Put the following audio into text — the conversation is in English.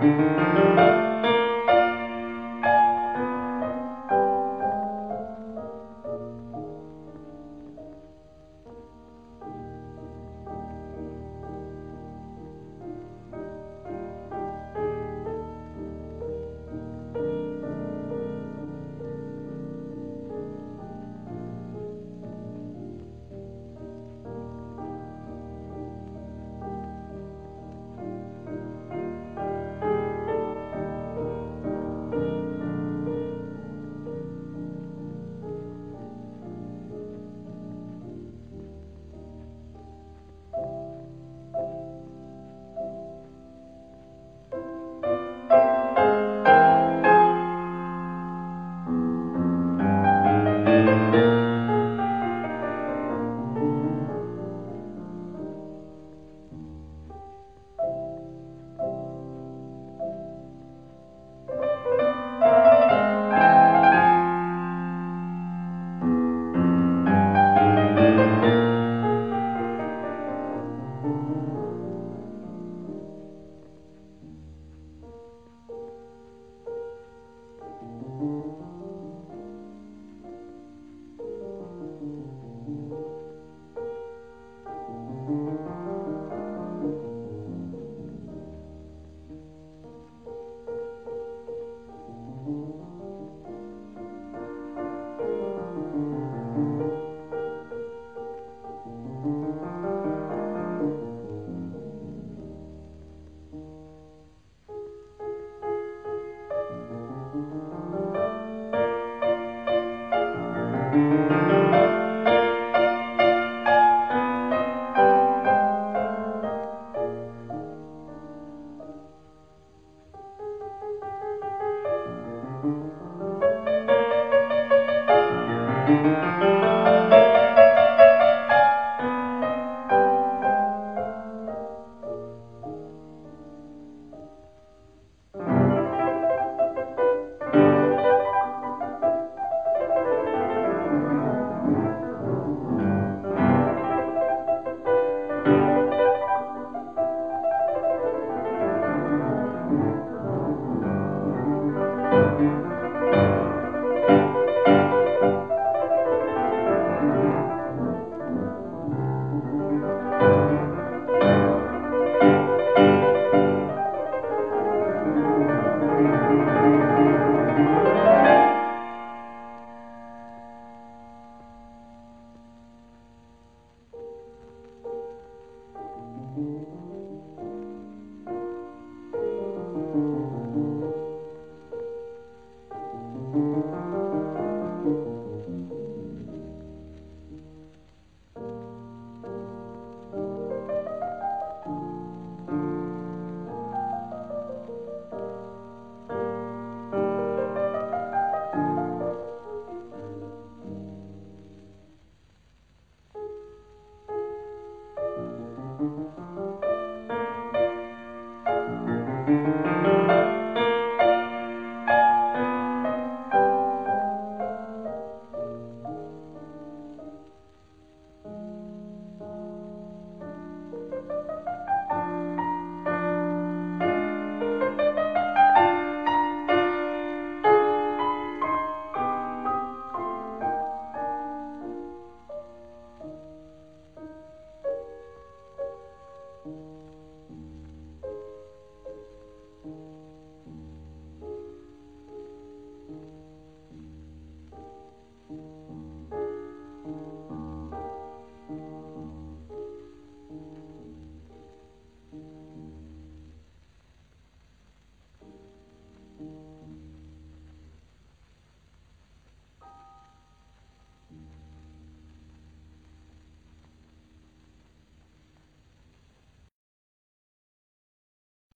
Música